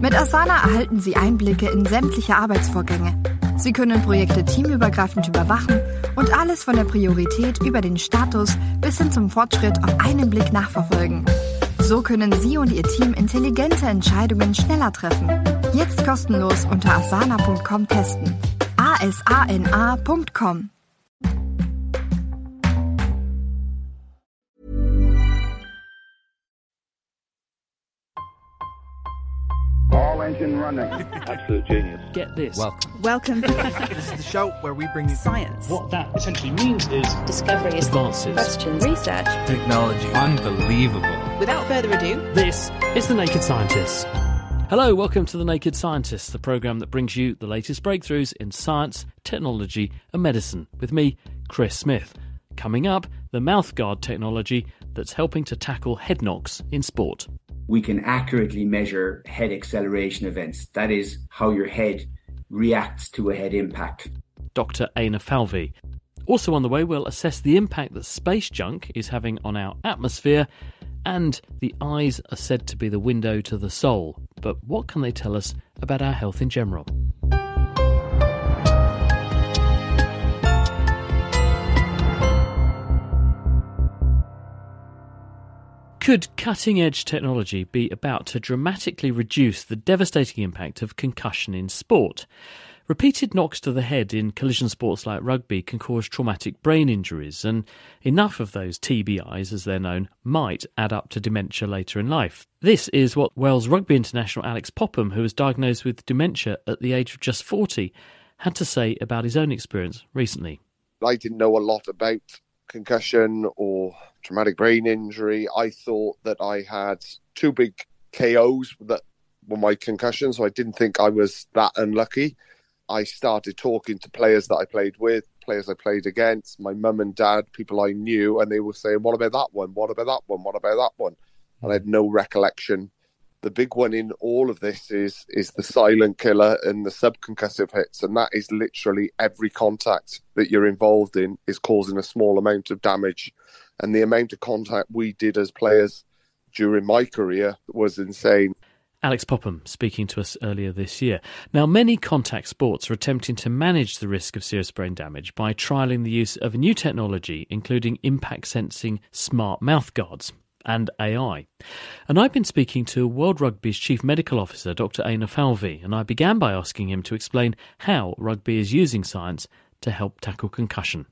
Mit Asana erhalten Sie Einblicke in sämtliche Arbeitsvorgänge. Sie können Projekte teamübergreifend überwachen und alles von der Priorität über den Status bis hin zum Fortschritt auf einen Blick nachverfolgen. So können Sie und Ihr Team intelligente Entscheidungen schneller treffen. Jetzt kostenlos unter asana.com testen. asana.com engine running. Absolute genius. Get this. Welcome. Welcome. this is the show where we bring you Science. What that essentially means is Discovery. advances. Questions. Research. technology. Unbelievable. Without further ado, This is The Naked Scientists. Hello, welcome to The Naked Scientists, the programme that brings you the latest breakthroughs in science, technology, and medicine, with me, Chris Smith. Coming up, the mouthguard technology that's helping to tackle head knocks in sport. We can accurately measure head acceleration events. That is how your head reacts to a head impact. Dr. Éanna Falvey. Also on the way, we'll assess the impact that space junk is having on our atmosphere, and the eyes are said to be the window to the soul. But what can they tell us about our health in general? Could cutting edge technology be about to dramatically reduce the devastating impact of concussion in sport? Repeated knocks to the head in collision sports like rugby can cause traumatic brain injuries, and enough of those TBIs, as they're known, might add up to dementia later in life. This is what Wales rugby international Alex Popham, who was diagnosed with dementia at the age of just 40, had to say about his own experience recently. I didn't know a lot about concussion or traumatic brain injury. I thought that I had two big KOs that were my concussions, so I didn't think I was that unlucky. I started talking to players that I played with, players I played against, my mum and dad, people I knew, and they were saying, What about that one? What about that one? What about that one? And I had no recollection. The big one in all of this is is the silent killer and the subconcussive hits, and that is literally every contact that you're involved in is causing a small amount of damage. And the amount of contact we did as players during my career was insane. Alex Popham speaking to us earlier this year. Now, many contact sports are attempting to manage the risk of serious brain damage by trialling the use of new technology, including impact sensing smart mouth guards and AI. And I've been speaking to World Rugby's Chief Medical Officer, Dr. Éanna Falvey, and I began by asking him to explain how rugby is using science to help tackle concussion.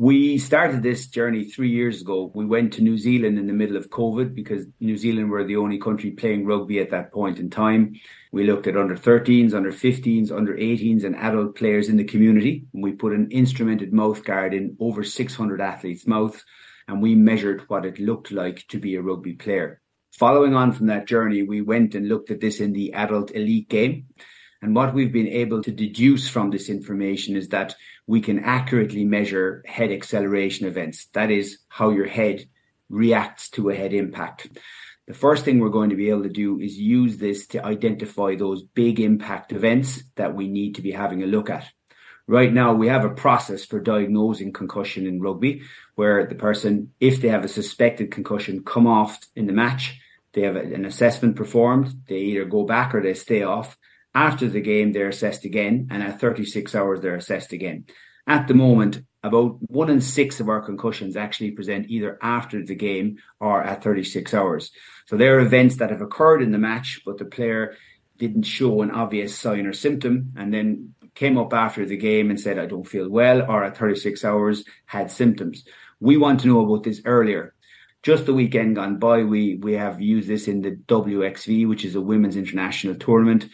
We started this journey three years ago. We went to New Zealand in the middle of COVID because New Zealand were the only country playing rugby at that point in time. We looked at under 13s, under 15s, under 18s, and adult players in the community. And we put an instrumented mouth guard in over 600 athletes' mouths, and we measured what it looked like to be a rugby player. Following on from that journey, we went and looked at this in the adult elite game. And what we've been able to deduce from this information is that we can accurately measure head acceleration events. That is how your head reacts to a head impact. The first thing we're going to be able to do is use this to identify those big impact events that we need to be having a look at. Right now, we have a process for diagnosing concussion in rugby where the person, if they have a suspected concussion, come off in the match. They have an assessment performed. They either go back or they stay off. After the game, they're assessed again. And at 36 hours, they're assessed again. At the moment, about one in six of our concussions actually present either after the game or at 36 hours. So there are events that have occurred in the match, but the player didn't show an obvious sign or symptom and then came up after the game and said, I don't feel well, or at 36 hours had symptoms. We want to know about this earlier. Just the weekend gone by, we, we have used this in the WXV, which is a women's international tournament.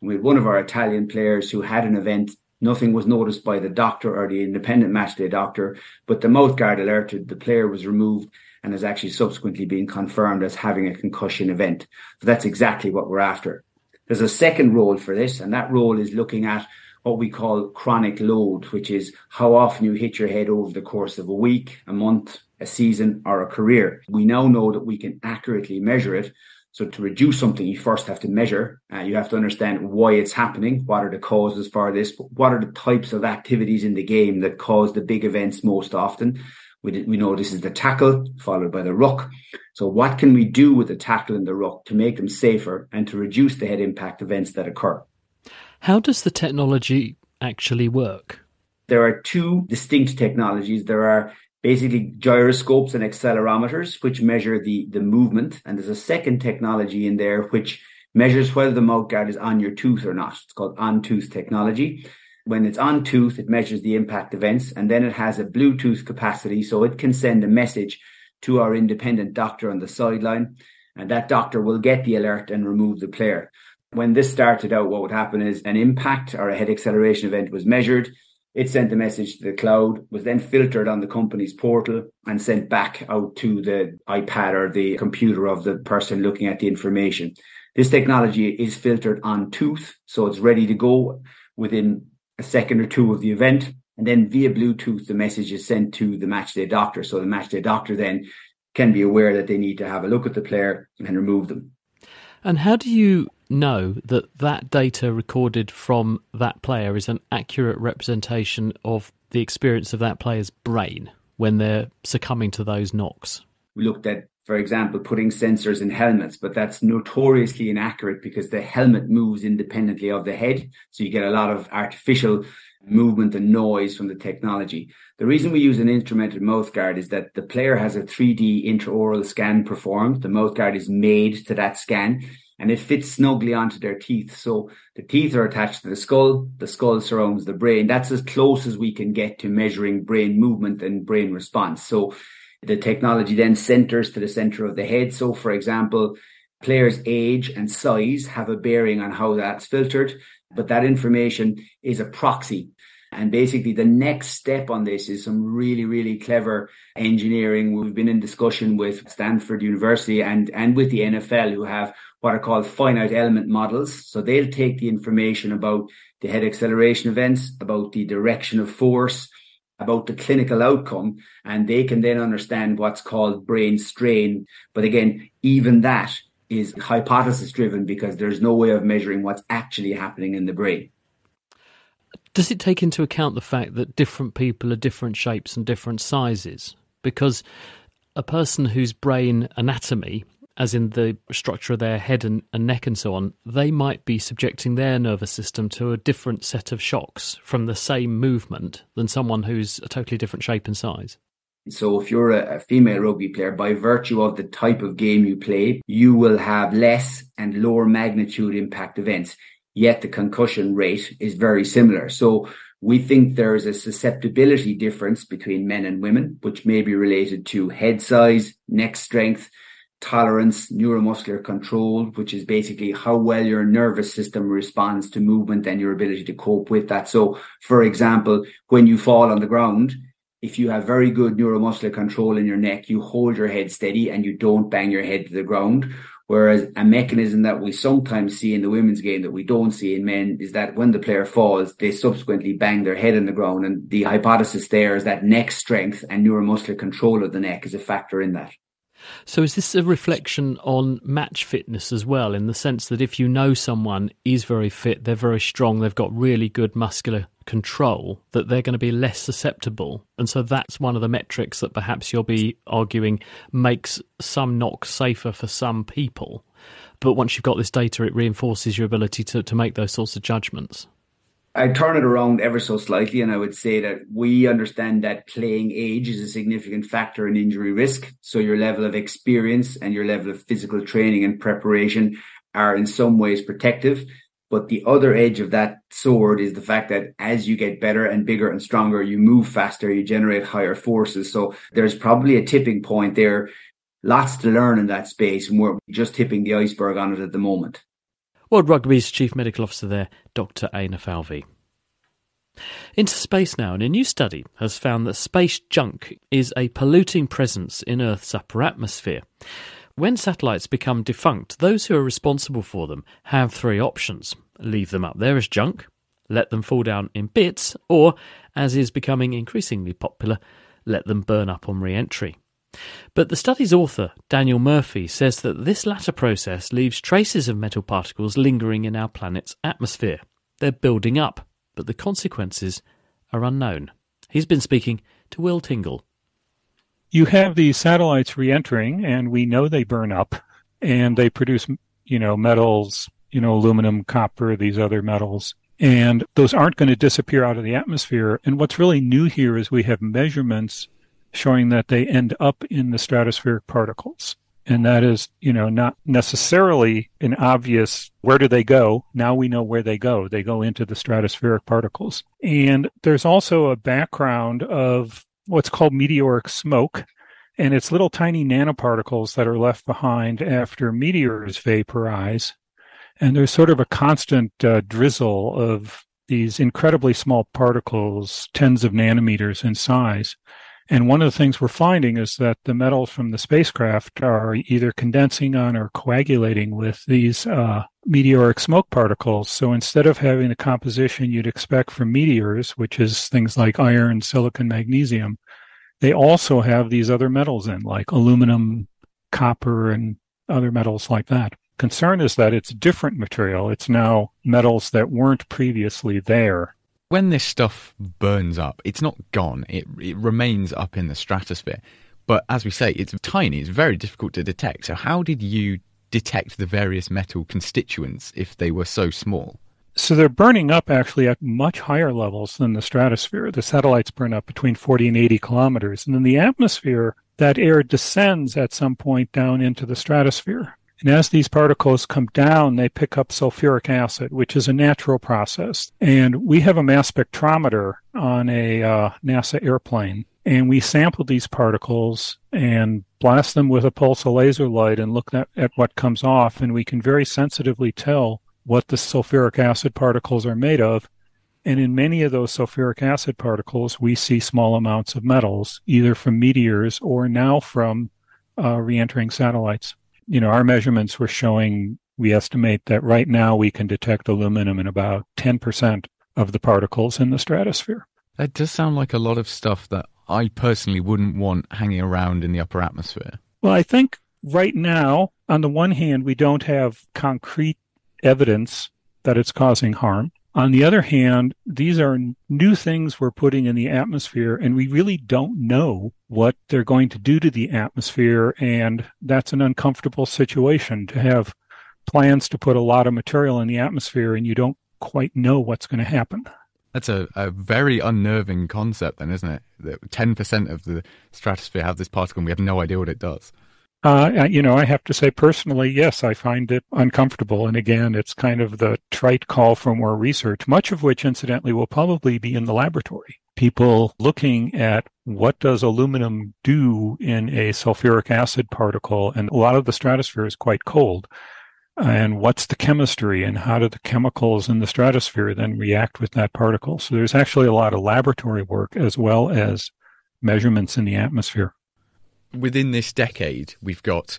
We had one of our Italian players who had an event. Nothing was noticed by the doctor or the independent matchday doctor, but the mouth guard alerted the player was removed and has actually subsequently been confirmed as having a concussion event. So that's exactly what we're after. There's a second role for this, and that role is looking at what we call chronic load, which is how often you hit your head over the course of a week, a month, a season, or a career. We now know that we can accurately measure it. So to reduce something, you first have to measure. Uh, you have to understand why it's happening. What are the causes for this? What are the types of activities in the game that cause the big events most often? We, we know this is the tackle followed by the ruck. So what can we do with the tackle and the ruck to make them safer and to reduce the head impact events that occur? How does the technology actually work? There are two distinct technologies. There are basically gyroscopes and accelerometers, which measure the, the movement. And there's a second technology in there which measures whether the mouthguard is on your tooth or not. It's called on tooth technology. When it's on tooth, it measures the impact events and then it has a Bluetooth capacity. So it can send a message to our independent doctor on the sideline and that doctor will get the alert and remove the player. When this started out, what would happen is an impact or a head acceleration event was measured. It sent the message to the cloud, was then filtered on the company's portal and sent back out to the iPad or the computer of the person looking at the information. This technology is filtered on tooth, so it's ready to go within a second or two of the event. And then via Bluetooth, the message is sent to the matchday doctor. So the matchday doctor then can be aware that they need to have a look at the player and remove them. And how do you know that that data recorded from that player is an accurate representation of the experience of that player's brain when they're succumbing to those knocks? We looked at for example, putting sensors in helmets, but that's notoriously inaccurate because the helmet moves independently of the head. So you get a lot of artificial movement and noise from the technology. The reason we use an instrumented mouthguard is that the player has a 3D intraoral scan performed. The mouthguard is made to that scan and it fits snugly onto their teeth. So the teeth are attached to the skull. The skull surrounds the brain. That's as close as we can get to measuring brain movement and brain response. So the technology then centers to the center of the head. So, for example, players' age and size have a bearing on how that's filtered, but that information is a proxy. And basically, the next step on this is some really, really clever engineering. We've been in discussion with Stanford University and, and with the NFL, who have what are called finite element models. So they'll take the information about the head acceleration events, about the direction of force, about the clinical outcome and they can then understand what's called brain strain. But again, even that is hypothesis driven because there's no way of measuring what's actually happening in the brain. Does it take into account the fact that different people are different shapes and different sizes? Because a person whose brain anatomy as in the structure of their head and, and, neck and so on, they might be subjecting their nervous system to a different set of shocks from the same movement than someone who's a totally different shape and size. So if you're a, a female rugby player, by virtue of the type of game you play, you will have less and lower magnitude impact events. Yet the concussion rate is very similar. So we think there is a susceptibility difference between men and women, which may be related to head size, neck strength, tolerance, neuromuscular control, which is basically how well your nervous system responds to movement and your ability to cope with that. So, for example, when you fall on the ground, if you have very good neuromuscular control in your neck, you hold your head steady and you don't bang your head to the ground. Whereas a mechanism that we sometimes see in the women's game that we don't see in men is that when the player falls, they subsequently bang their head on the ground. And the hypothesis there is that neck strength and neuromuscular control of the neck is a factor in that. So, is this a reflection on match fitness as well, in the sense that if you know someone is very fit, they're very strong, they've got really good muscular control, that they're going to be less susceptible? And so, that's one of the metrics that perhaps you'll be arguing makes some knocks safer for some people. But once you've got this data, it reinforces your ability to, to make those sorts of judgments. I turn it around ever so slightly, and I would say that we understand that playing age is a significant factor in injury risk. So your level of experience and your level of physical training and preparation are in some ways protective. But the other edge of that sword is the fact that as you get better and bigger and stronger, you move faster, you generate higher forces. So there's probably a tipping point there. Lots to learn in that space, and we're just tipping the iceberg on it at the moment. World Rugby's Chief Medical Officer there, Dr. Éanna Falvey. Into space now, and a new study has found that space junk is a polluting presence in Earth's upper atmosphere. When satellites become defunct, those who are responsible for them have three options leave them up there as junk, let them fall down in bits, or, as is becoming increasingly popular, let them burn up on re entry. But the study's author, Daniel Murphy, says that this latter process leaves traces of metal particles lingering in our planet's atmosphere. They're building up, but the consequences are unknown. He's been speaking to Will Tingle. You have these satellites re-entering, and we know they burn up, and they produce, you know, metals, you know, aluminum, copper, these other metals, and those aren't going to disappear out of the atmosphere. And what's really new here is we have measurements showing that they end up in the stratospheric particles. And that is, you know, not necessarily an obvious where do they go? Now we know where they go. They go into the stratospheric particles. And there's also a background of what's called meteoric smoke. And it's little tiny nanoparticles that are left behind after meteors vaporize. And there's sort of a constant uh, drizzle of these incredibly small particles, tens of nanometers in size. And one of the things we're finding is that the metals from the spacecraft are either condensing on or coagulating with these uh, meteoric smoke particles. So instead of having the composition you'd expect from meteors, which is things like iron, silicon, magnesium, they also have these other metals in, like aluminum, copper, and other metals like that. Concern is that it's different material. It's now metals that weren't previously there when this stuff burns up, it's not gone. It it remains up in the stratosphere. But as we say, it's tiny. It's very difficult to detect. So how did you detect the various metal constituents if they were so small? So they're burning up actually at much higher levels than the stratosphere. The satellites burn up between 40 and 80 kilometers. And in the atmosphere, that air descends at some point down into the stratosphere. And as these particles come down, they pick up sulfuric acid, which is a natural process. And we have a mass spectrometer on a uh, NASA airplane. And we sample these particles and blast them with a pulsed laser light and look at, at what comes off. And we can very sensitively tell what the sulfuric acid particles are made of. And in many of those sulfuric acid particles, we see small amounts of metals, either from meteors or now from uh, re entering satellites you know, our measurements were showing we estimate that right now we can detect aluminum in about 10% of the particles in the stratosphere. That does sound like a lot of stuff that I personally wouldn't want hanging around in the upper atmosphere. Well, I think right now, on the one hand, we don't have concrete evidence that it's causing harm. On the other hand, these are new things we're putting in the atmosphere, and we really don't know what they're going to do to the atmosphere. And that's an uncomfortable situation to have plans to put a lot of material in the atmosphere and you don't quite know what's going to happen. That's a, a very unnerving concept, then, isn't it? That 10% of the stratosphere have this particle and we have no idea what it does. Uh, you know, I have to say personally, yes, I find it uncomfortable. And again, it's kind of the trite call for more research, much of which, incidentally, will probably be in the laboratory. People looking at what does aluminum do in a sulfuric acid particle, and a lot of the stratosphere is quite cold. And what's the chemistry, and how do the chemicals in the stratosphere then react with that particle? So there's actually a lot of laboratory work as well as measurements in the atmosphere within this decade, we've got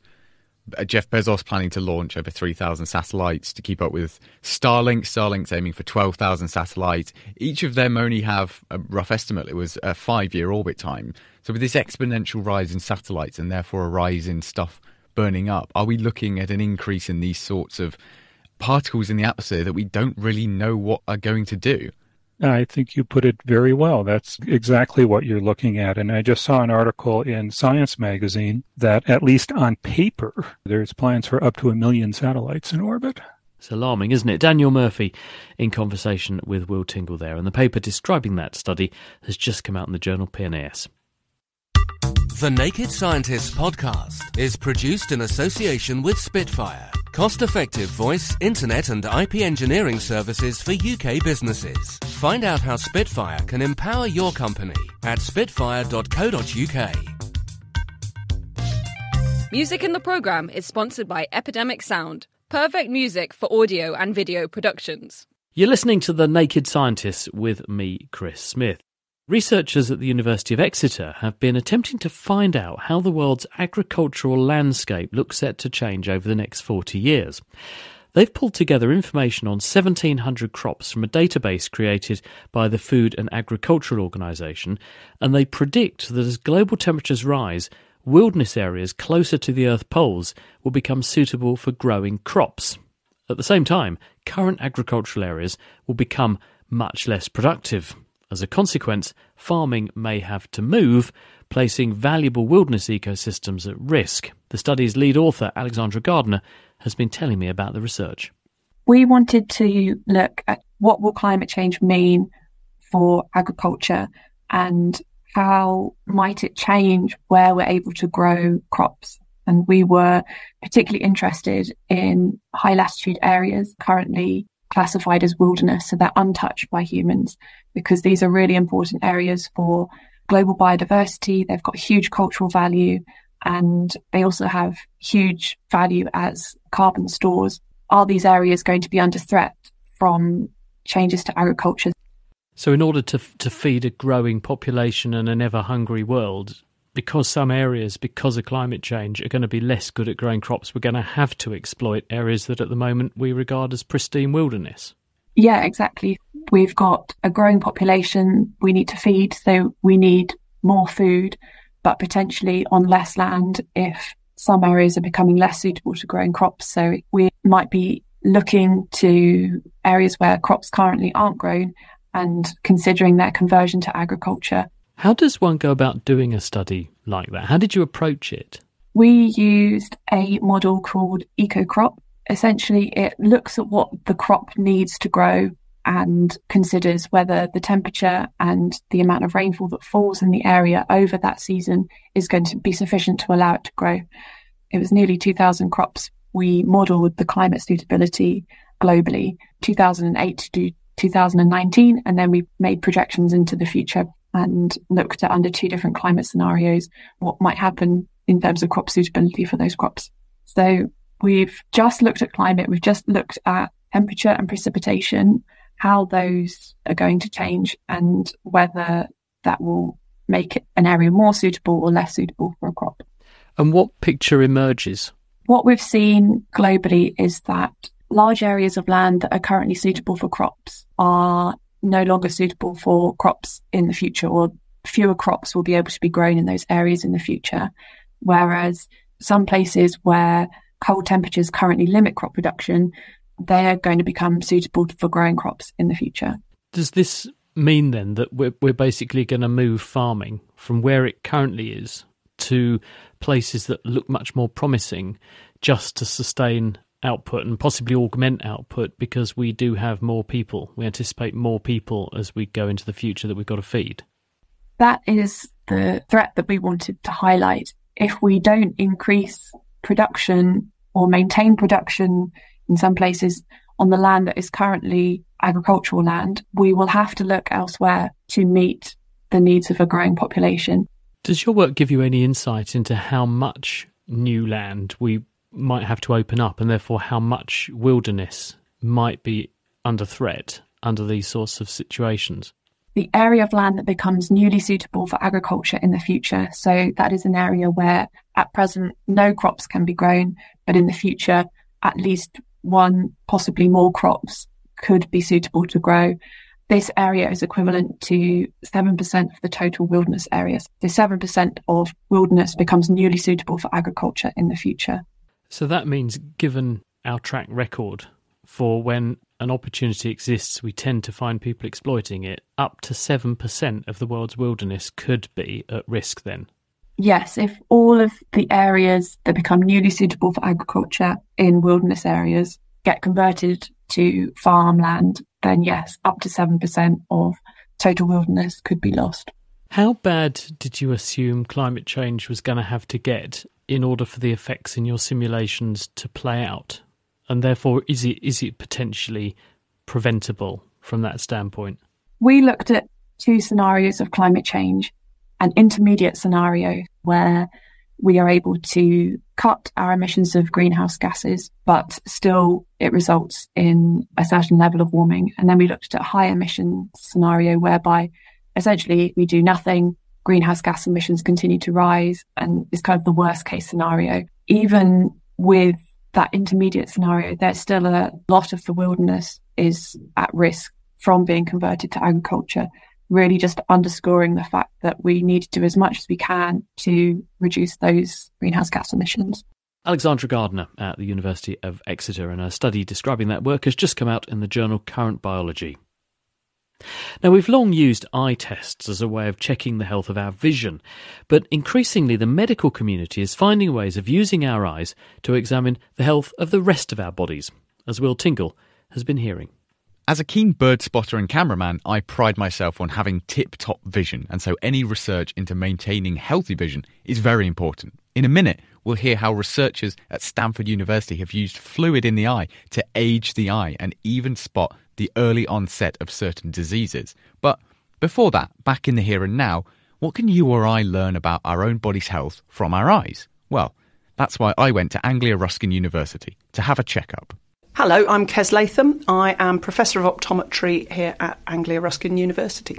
uh, Jeff Bezos planning to launch over 3,000 satellites to keep up with Starlink. Starlink's aiming for 12,000 satellites. Each of them only have a rough estimate. It was a five year orbit time. So, with this exponential rise in satellites and therefore a rise in stuff burning up, are we looking at an increase in these sorts of particles in the atmosphere that we don't really know what are going to do? I think you put it very well. That's exactly what you're looking at. And I just saw an article in Science magazine that, at least on paper, there's plans for up to a million satellites in orbit. It's alarming, isn't it? Daniel Murphy in conversation with Will Tingle there. And the paper describing that study has just come out in the journal PNAS. The Naked Scientists podcast is produced in association with Spitfire, cost effective voice, internet, and IP engineering services for UK businesses. Find out how Spitfire can empower your company at spitfire.co.uk. Music in the programme is sponsored by Epidemic Sound, perfect music for audio and video productions. You're listening to The Naked Scientists with me, Chris Smith. Researchers at the University of Exeter have been attempting to find out how the world's agricultural landscape looks set to change over the next 40 years. They've pulled together information on 1,700 crops from a database created by the Food and Agricultural Organization, and they predict that as global temperatures rise, wilderness areas closer to the Earth poles will become suitable for growing crops. At the same time, current agricultural areas will become much less productive As a consequence, farming may have to move, placing valuable wilderness ecosystems at risk. The study's lead author, Alexandra Gardner, has been telling me about the research. We wanted to look at what will climate change mean for agriculture and how might it change where we're able to grow crops. And we were particularly interested in high latitude areas currently classified as wilderness, so they're untouched by humans, because these are really important areas for global biodiversity. They've got huge cultural value and they also have huge value as carbon stores. Are these areas going to be under threat from changes to agriculture? So, in order to to feed a growing population and an ever hungry world, because some areas, because of climate change, are going to be less good at growing crops, we're going to have to exploit areas that at the moment we regard as pristine wilderness. Yeah, exactly. We've got a growing population we need to feed, so we need more food, but potentially on less land if some areas are becoming less suitable to growing crops. So we might be looking to areas where crops currently aren't grown and considering their conversion to agriculture. How does one go about doing a study like that? How did you approach it? We used a model called EcoCrop. Essentially, it looks at what the crop needs to grow and considers whether the temperature and the amount of rainfall that falls in the area over that season is going to be sufficient to allow it to grow. It was nearly 2,000 crops. We modelled the climate suitability globally, 2008 to 2019, and then we made projections into the future and looked at under two different climate scenarios what might happen in terms of crop suitability for those crops. So we've just looked at climate, we've just looked at temperature and precipitation, how those are going to change and whether that will make an area more suitable or less suitable for a crop. And what picture emerges? What we've seen globally is that large areas of land that are currently suitable for crops are no longer suitable for crops in the future, or fewer crops will be able to be grown in those areas in the future. Whereas some places where cold temperatures currently limit crop production, they're going to become suitable for growing crops in the future. Does this mean then that we're, we're basically going to move farming from where it currently is to places that look much more promising just to sustain output and possibly augment output because we do have more people. We anticipate more people as we go into the future that we've got to feed. That is the threat that we wanted to highlight. If we don't increase production or maintain production in some places on the land that is currently agricultural land, we will have to look elsewhere to meet the needs of a growing population. Does your work give you any insight into how much new land we might have to open up, and therefore how much wilderness might be under threat under these sorts of situations? The area of land that becomes newly suitable for agriculture in the future. So that is an area where at present no crops can be grown, but in the future at least one, possibly more crops could be suitable to grow. This area is equivalent to 7% of the total wilderness areas. So 7% of wilderness becomes newly suitable for agriculture in the future. So that means, given our track record for when an opportunity exists, we tend to find people exploiting it. Up to 7% of the world's wilderness could be at risk then. Yes, if all of the areas that become newly suitable for agriculture in wilderness areas get converted to farmland, then yes, up to 7% of total wilderness could be lost. How bad did you assume climate change was going to have to get in order for the effects in your simulations to play out? And therefore, is it is it potentially preventable from that standpoint? We looked at two scenarios of climate change an intermediate scenario where we are able to cut our emissions of greenhouse gases, but still it results in a certain level of warming. And then we looked at a high emission scenario whereby essentially we do nothing, greenhouse gas emissions continue to rise and is kind of the worst case scenario. Even with that intermediate scenario, there's still a lot of the wilderness is at risk from being converted to agriculture, really just underscoring the fact that we need to do as much as we can to reduce those greenhouse gas emissions. Alexandra Gardner at the University of Exeter, and a study describing that work has just come out in the journal Current Biology. Now, we've long used eye tests as a way of checking the health of our vision, but increasingly the medical community is finding ways of using our eyes to examine the health of the rest of our bodies, as Will Tingle has been hearing. As a keen bird spotter and cameraman, I pride myself on having tip top vision, and so any research into maintaining healthy vision is very important. In a minute, we'll hear how researchers at Stanford University have used fluid in the eye to age the eye and even spot the early onset of certain diseases. But before that, back in the here and now, what can you or I learn about our own body's health from our eyes? Well, that's why I went to Anglia Ruskin University to have a checkup. Hello, I'm Kes Latham. I am Professor of Optometry here at Anglia Ruskin University.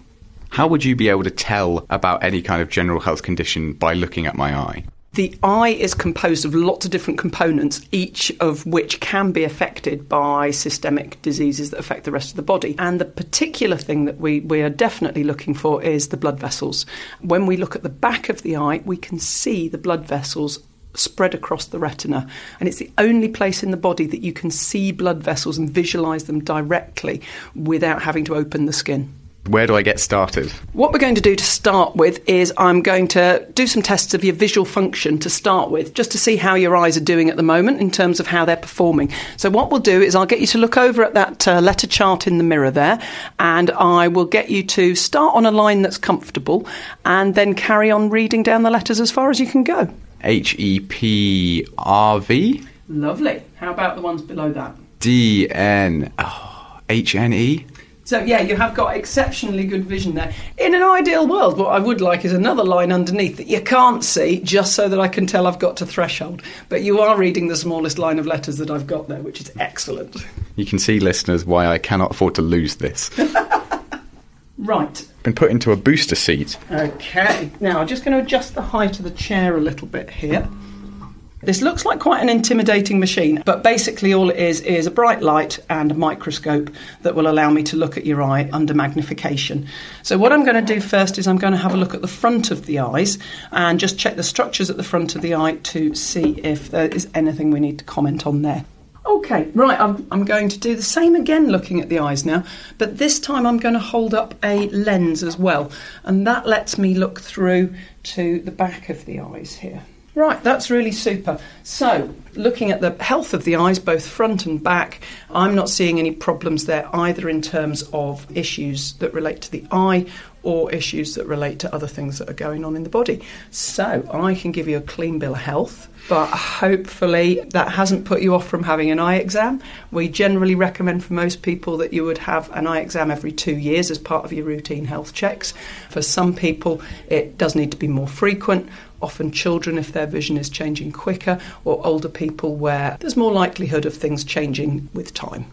How would you be able to tell about any kind of general health condition by looking at my eye? The eye is composed of lots of different components, each of which can be affected by systemic diseases that affect the rest of the body. And the particular thing that we, we are definitely looking for is the blood vessels. When we look at the back of the eye, we can see the blood vessels spread across the retina. And it's the only place in the body that you can see blood vessels and visualize them directly without having to open the skin. Where do I get started? What we're going to do to start with is I'm going to do some tests of your visual function to start with, just to see how your eyes are doing at the moment in terms of how they're performing. So, what we'll do is I'll get you to look over at that uh, letter chart in the mirror there, and I will get you to start on a line that's comfortable and then carry on reading down the letters as far as you can go. H E P R V? Lovely. How about the ones below that? D N oh, H N E? So yeah, you have got exceptionally good vision there. In an ideal world, what I would like is another line underneath that you can't see, just so that I can tell I've got to threshold. But you are reading the smallest line of letters that I've got there, which is excellent. You can see, listeners, why I cannot afford to lose this. right. Been put into a booster seat. Okay. Now I'm just going to adjust the height of the chair a little bit here. This looks like quite an intimidating machine, but basically all it is is a bright light and a microscope that will allow me to look at your eye under magnification. So what I'm going to do first is I'm going to have a look at the front of the eyes and just check the structures at the front of the eye to see if there is anything we need to comment on there. Okay, right, I'm, I'm, going to do the same again looking at the eyes now, but this time I'm going to hold up a lens as well, and that lets me look through to the back of the eyes here. Right, that's really super. So, looking at the health of the eyes, both front and back, I'm not seeing any problems there either in terms of issues that relate to the eye or issues that relate to other things that are going on in the body. So, I can give you a clean bill of health, but hopefully that hasn't put you off from having an eye exam. We generally recommend for most people that you would have an eye exam every two years as part of your routine health checks. For some people, it does need to be more frequent often children if their vision is changing quicker, or older people where there's more likelihood of things changing with time.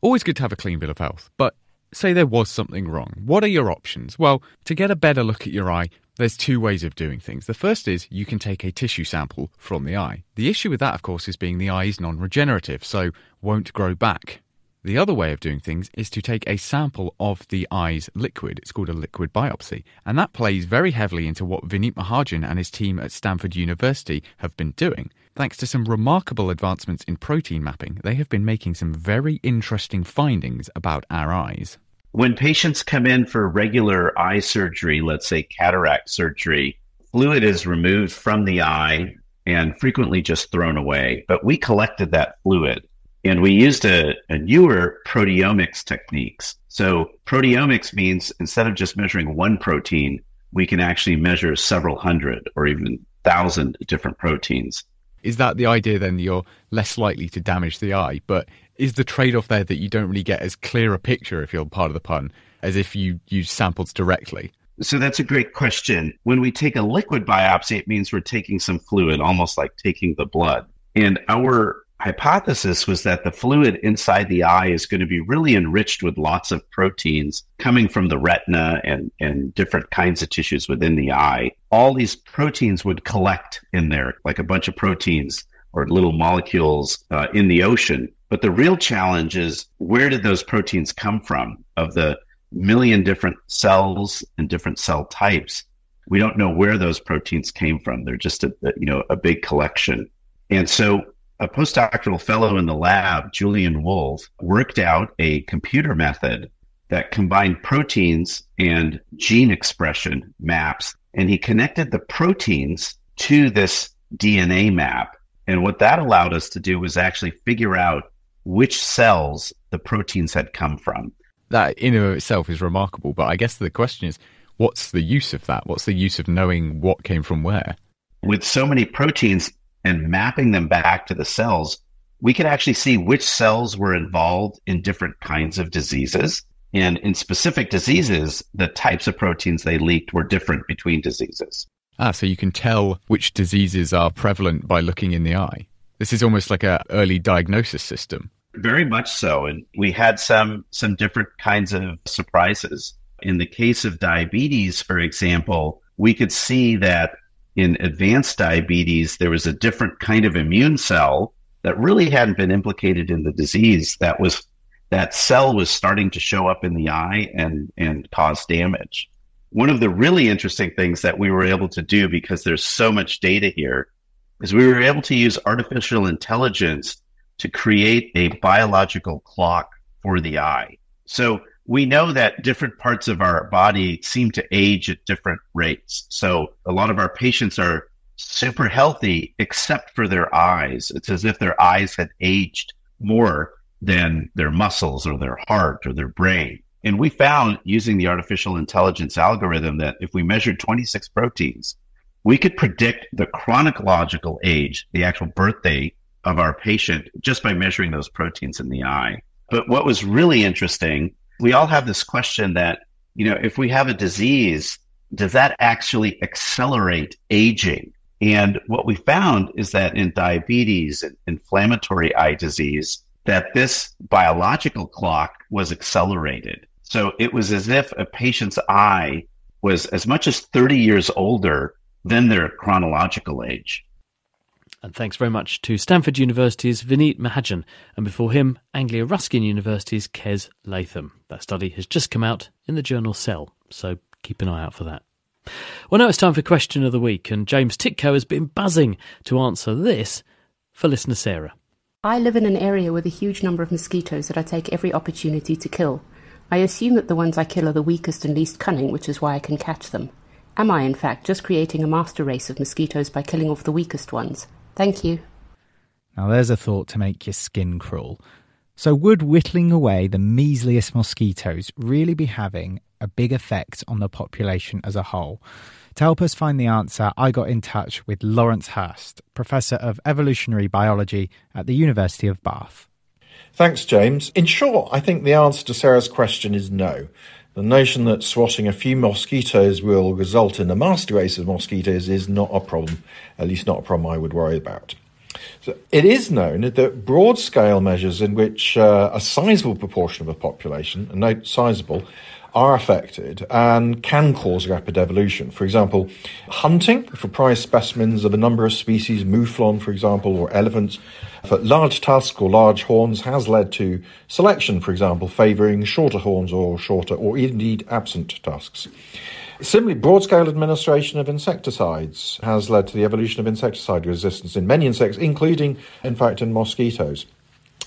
Always good to have a clean bill of health, but say there was something wrong. What are your options? Well, to get a better look at your eye, there's two ways of doing things. The first is you can take a tissue sample from the eye. The issue with that, of course, is being the eye is non regenerative, so won't grow back. The other way of doing things is to take a sample of the eye's liquid. It's called a liquid biopsy. And that plays very heavily into what Vineet Mahajan and his team at Stanford University have been doing. Thanks to some remarkable advancements in protein mapping, they have been making some very interesting findings about our eyes. When patients come in for regular eye surgery, let's say cataract surgery, fluid is removed from the eye and frequently just thrown away. But we collected that fluid and we used a, a newer proteomics techniques. So proteomics means instead of just measuring one protein, we can actually measure several hundred or even thousand different proteins. Is that the idea then you're less likely to damage the eye? But is the trade off there that you don't really get as clear a picture, if you're part of the pun, as if you use samples directly? So that's a great question. When we take a liquid biopsy, it means we're taking some fluid, almost like taking the blood. And our hypothesis was that the fluid inside the eye is going to be really enriched with lots of proteins coming from the retina and, and different kinds of tissues within the eye. All these proteins would collect in there, like a bunch of proteins or little molecules uh, in the ocean. But the real challenge is where did those proteins come from? Of the million different cells and different cell types, we don't know where those proteins came from. They're just a, you know a big collection. And so a postdoctoral fellow in the lab, Julian Wolf, worked out a computer method that combined proteins and gene expression maps. And he connected the proteins to this DNA map. And what that allowed us to do was actually figure out which cells the proteins had come from. That in and of itself is remarkable. But I guess the question is, what's the use of that? What's the use of knowing what came from where? With so many proteins and mapping them back to the cells, we could actually see which cells were involved in different kinds of diseases. And in specific diseases, the types of proteins they leaked were different between diseases. Ah, so you can tell which diseases are prevalent by looking in the eye. This is almost like a early diagnosis system. Very much so. And we had some some different kinds of surprises. In the case of diabetes, for example, we could see that in advanced diabetes, there was a different kind of immune cell that really hadn't been implicated in the disease that was that cell was starting to show up in the eye and and cause damage. One of the really interesting things that we were able to do because there's so much data here is we were able to use artificial intelligence to create a biological clock for the eye. So we know that different parts of our body seem to age at different rates. So a lot of our patients are super healthy except for their eyes. It's as if their eyes had aged more than their muscles or their heart or their brain. And we found using the artificial intelligence algorithm that if we measured 26 proteins, we could predict the chronological age, the actual birthday of our patient just by measuring those proteins in the eye. But what was really interesting, we all have this question that, you know, if we have a disease, does that actually accelerate aging? And what we found is that in diabetes and inflammatory eye disease, that this biological clock was accelerated. So it was as if a patient's eye was as much as 30 years older than their chronological age. And thanks very much to Stanford University's Vineet Mahajan, and before him, Anglia Ruskin University's Kes Latham. That study has just come out in the journal Cell, so keep an eye out for that. Well, now it's time for Question of the Week, and James Tytko has been buzzing to answer this for listener Sarah. I live in an area with a huge number of mosquitoes that I take every opportunity to kill. I assume that the ones I kill are the weakest and least cunning, which is why I can catch them. Am I, in fact, just creating a master race of mosquitoes by killing off the weakest ones? Thank you. Now, there's a thought to make your skin crawl. So, would whittling away the measliest mosquitoes really be having a big effect on the population as a whole? To help us find the answer, I got in touch with Laurence Hurst, Professor of Evolutionary Biology at the University of Bath. Thanks, James. In short, I think the answer to Sarah's question is no. The notion that swatting a few mosquitoes will result in a master race of mosquitoes is not a problem, at least not a problem I would worry about. So it is known that broad scale measures in which uh, a sizable proportion of a population, and note sizable, are affected and can cause rapid evolution. For example, hunting for prize specimens of a number of species, mouflon, for example, or elephants, for large tusks or large horns has led to selection, for example, favouring shorter horns or shorter or indeed absent tusks. Similarly, broad scale administration of insecticides has led to the evolution of insecticide resistance in many insects, including, in fact, in mosquitoes.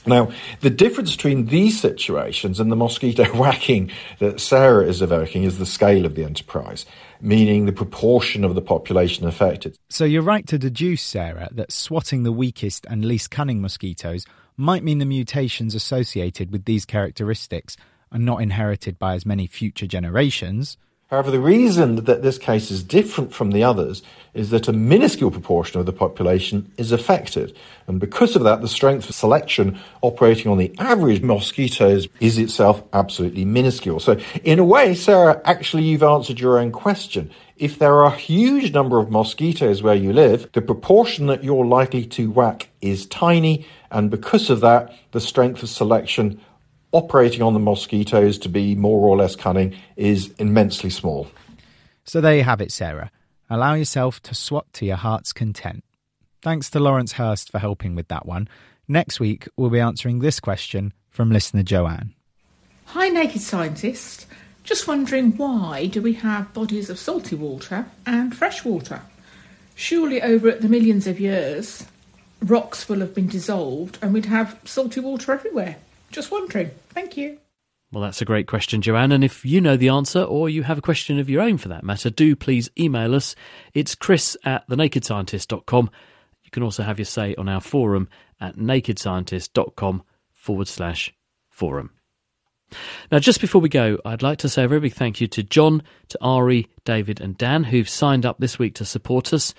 Now, the difference between these situations and the mosquito whacking that Sarah is evoking is the scale of the enterprise, meaning the proportion of the population affected. So you're right to deduce, Sarah, that swatting the weakest and least cunning mosquitoes might mean the mutations associated with these characteristics are not inherited by as many future generations. However, the reason that this case is different from the others is that a minuscule proportion of the population is affected. And because of that, the strength of selection operating on the average mosquitoes is itself absolutely minuscule. So, in a way, Sarah, actually, you've answered your own question. If there are a huge number of mosquitoes where you live, the proportion that you're likely to whack is tiny. And because of that, the strength of selection operating on the mosquitoes to be more or less cunning is immensely small. So there you have it, Sarah. Allow yourself to swat to your heart's content. Thanks to Laurence Hurst for helping with that one. Next week, we'll be answering this question from listener Joanne. Hi, Naked Scientist. Just wondering why do we have bodies of salty water and fresh water? Surely over the millions of years, rocks will have been dissolved and we'd have salty water everywhere. Just wondering. Thank you. Well, that's a great question, Joanne. And if you know the answer or you have a question of your own for that matter, do please email us. It's chris at thenakedscientist.com. You can also have your say on our forum at nakedscientist.com forward slash forum. Now, just before we go, I'd like to say a very big thank you to John, to Ari, David, and Dan who've signed up this week to support us,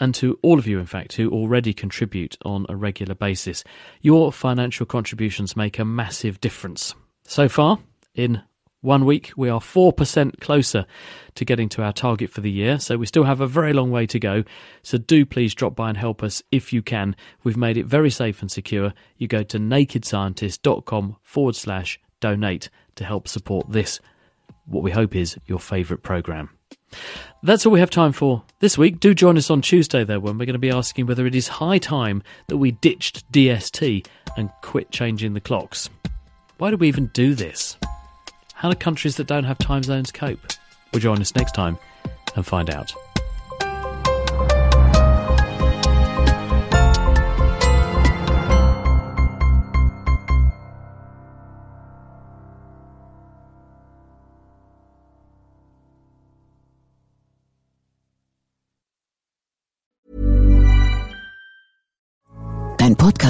and to all of you, in fact, who already contribute on a regular basis. Your financial contributions make a massive difference. So far, in one week, we are 4% closer to getting to our target for the year, so we still have a very long way to go. So do please drop by and help us if you can. We've made it very safe and secure. You go to nakedscientist.com forward slash donate to help support this, what we hope is your favourite programme. That's all we have time for this week. Do join us on Tuesday, though, when we're going to be asking whether it is high time that we ditched DST and quit changing the clocks. Why do we even do this? How do countries that don't have time zones cope? We'll join us next time and find out.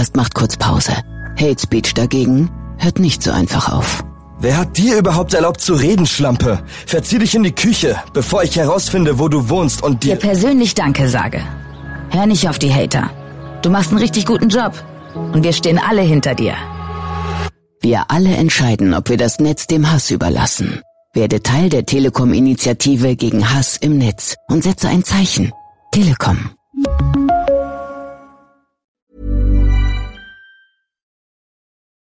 Podcast macht kurz Pause. Hate Speech dagegen hört nicht so einfach auf. Wer hat dir überhaupt erlaubt zu reden, Schlampe? Verzieh dich in die Küche, bevor ich herausfinde, wo du wohnst und dir... Dir persönlich Danke sage. Hör nicht auf die Hater. Du machst einen richtig guten Job. Und wir stehen alle hinter dir. Wir alle entscheiden, ob wir das Netz dem Hass überlassen. Werde Teil der Telekom-Initiative gegen Hass im Netz und setze ein Zeichen. Telekom.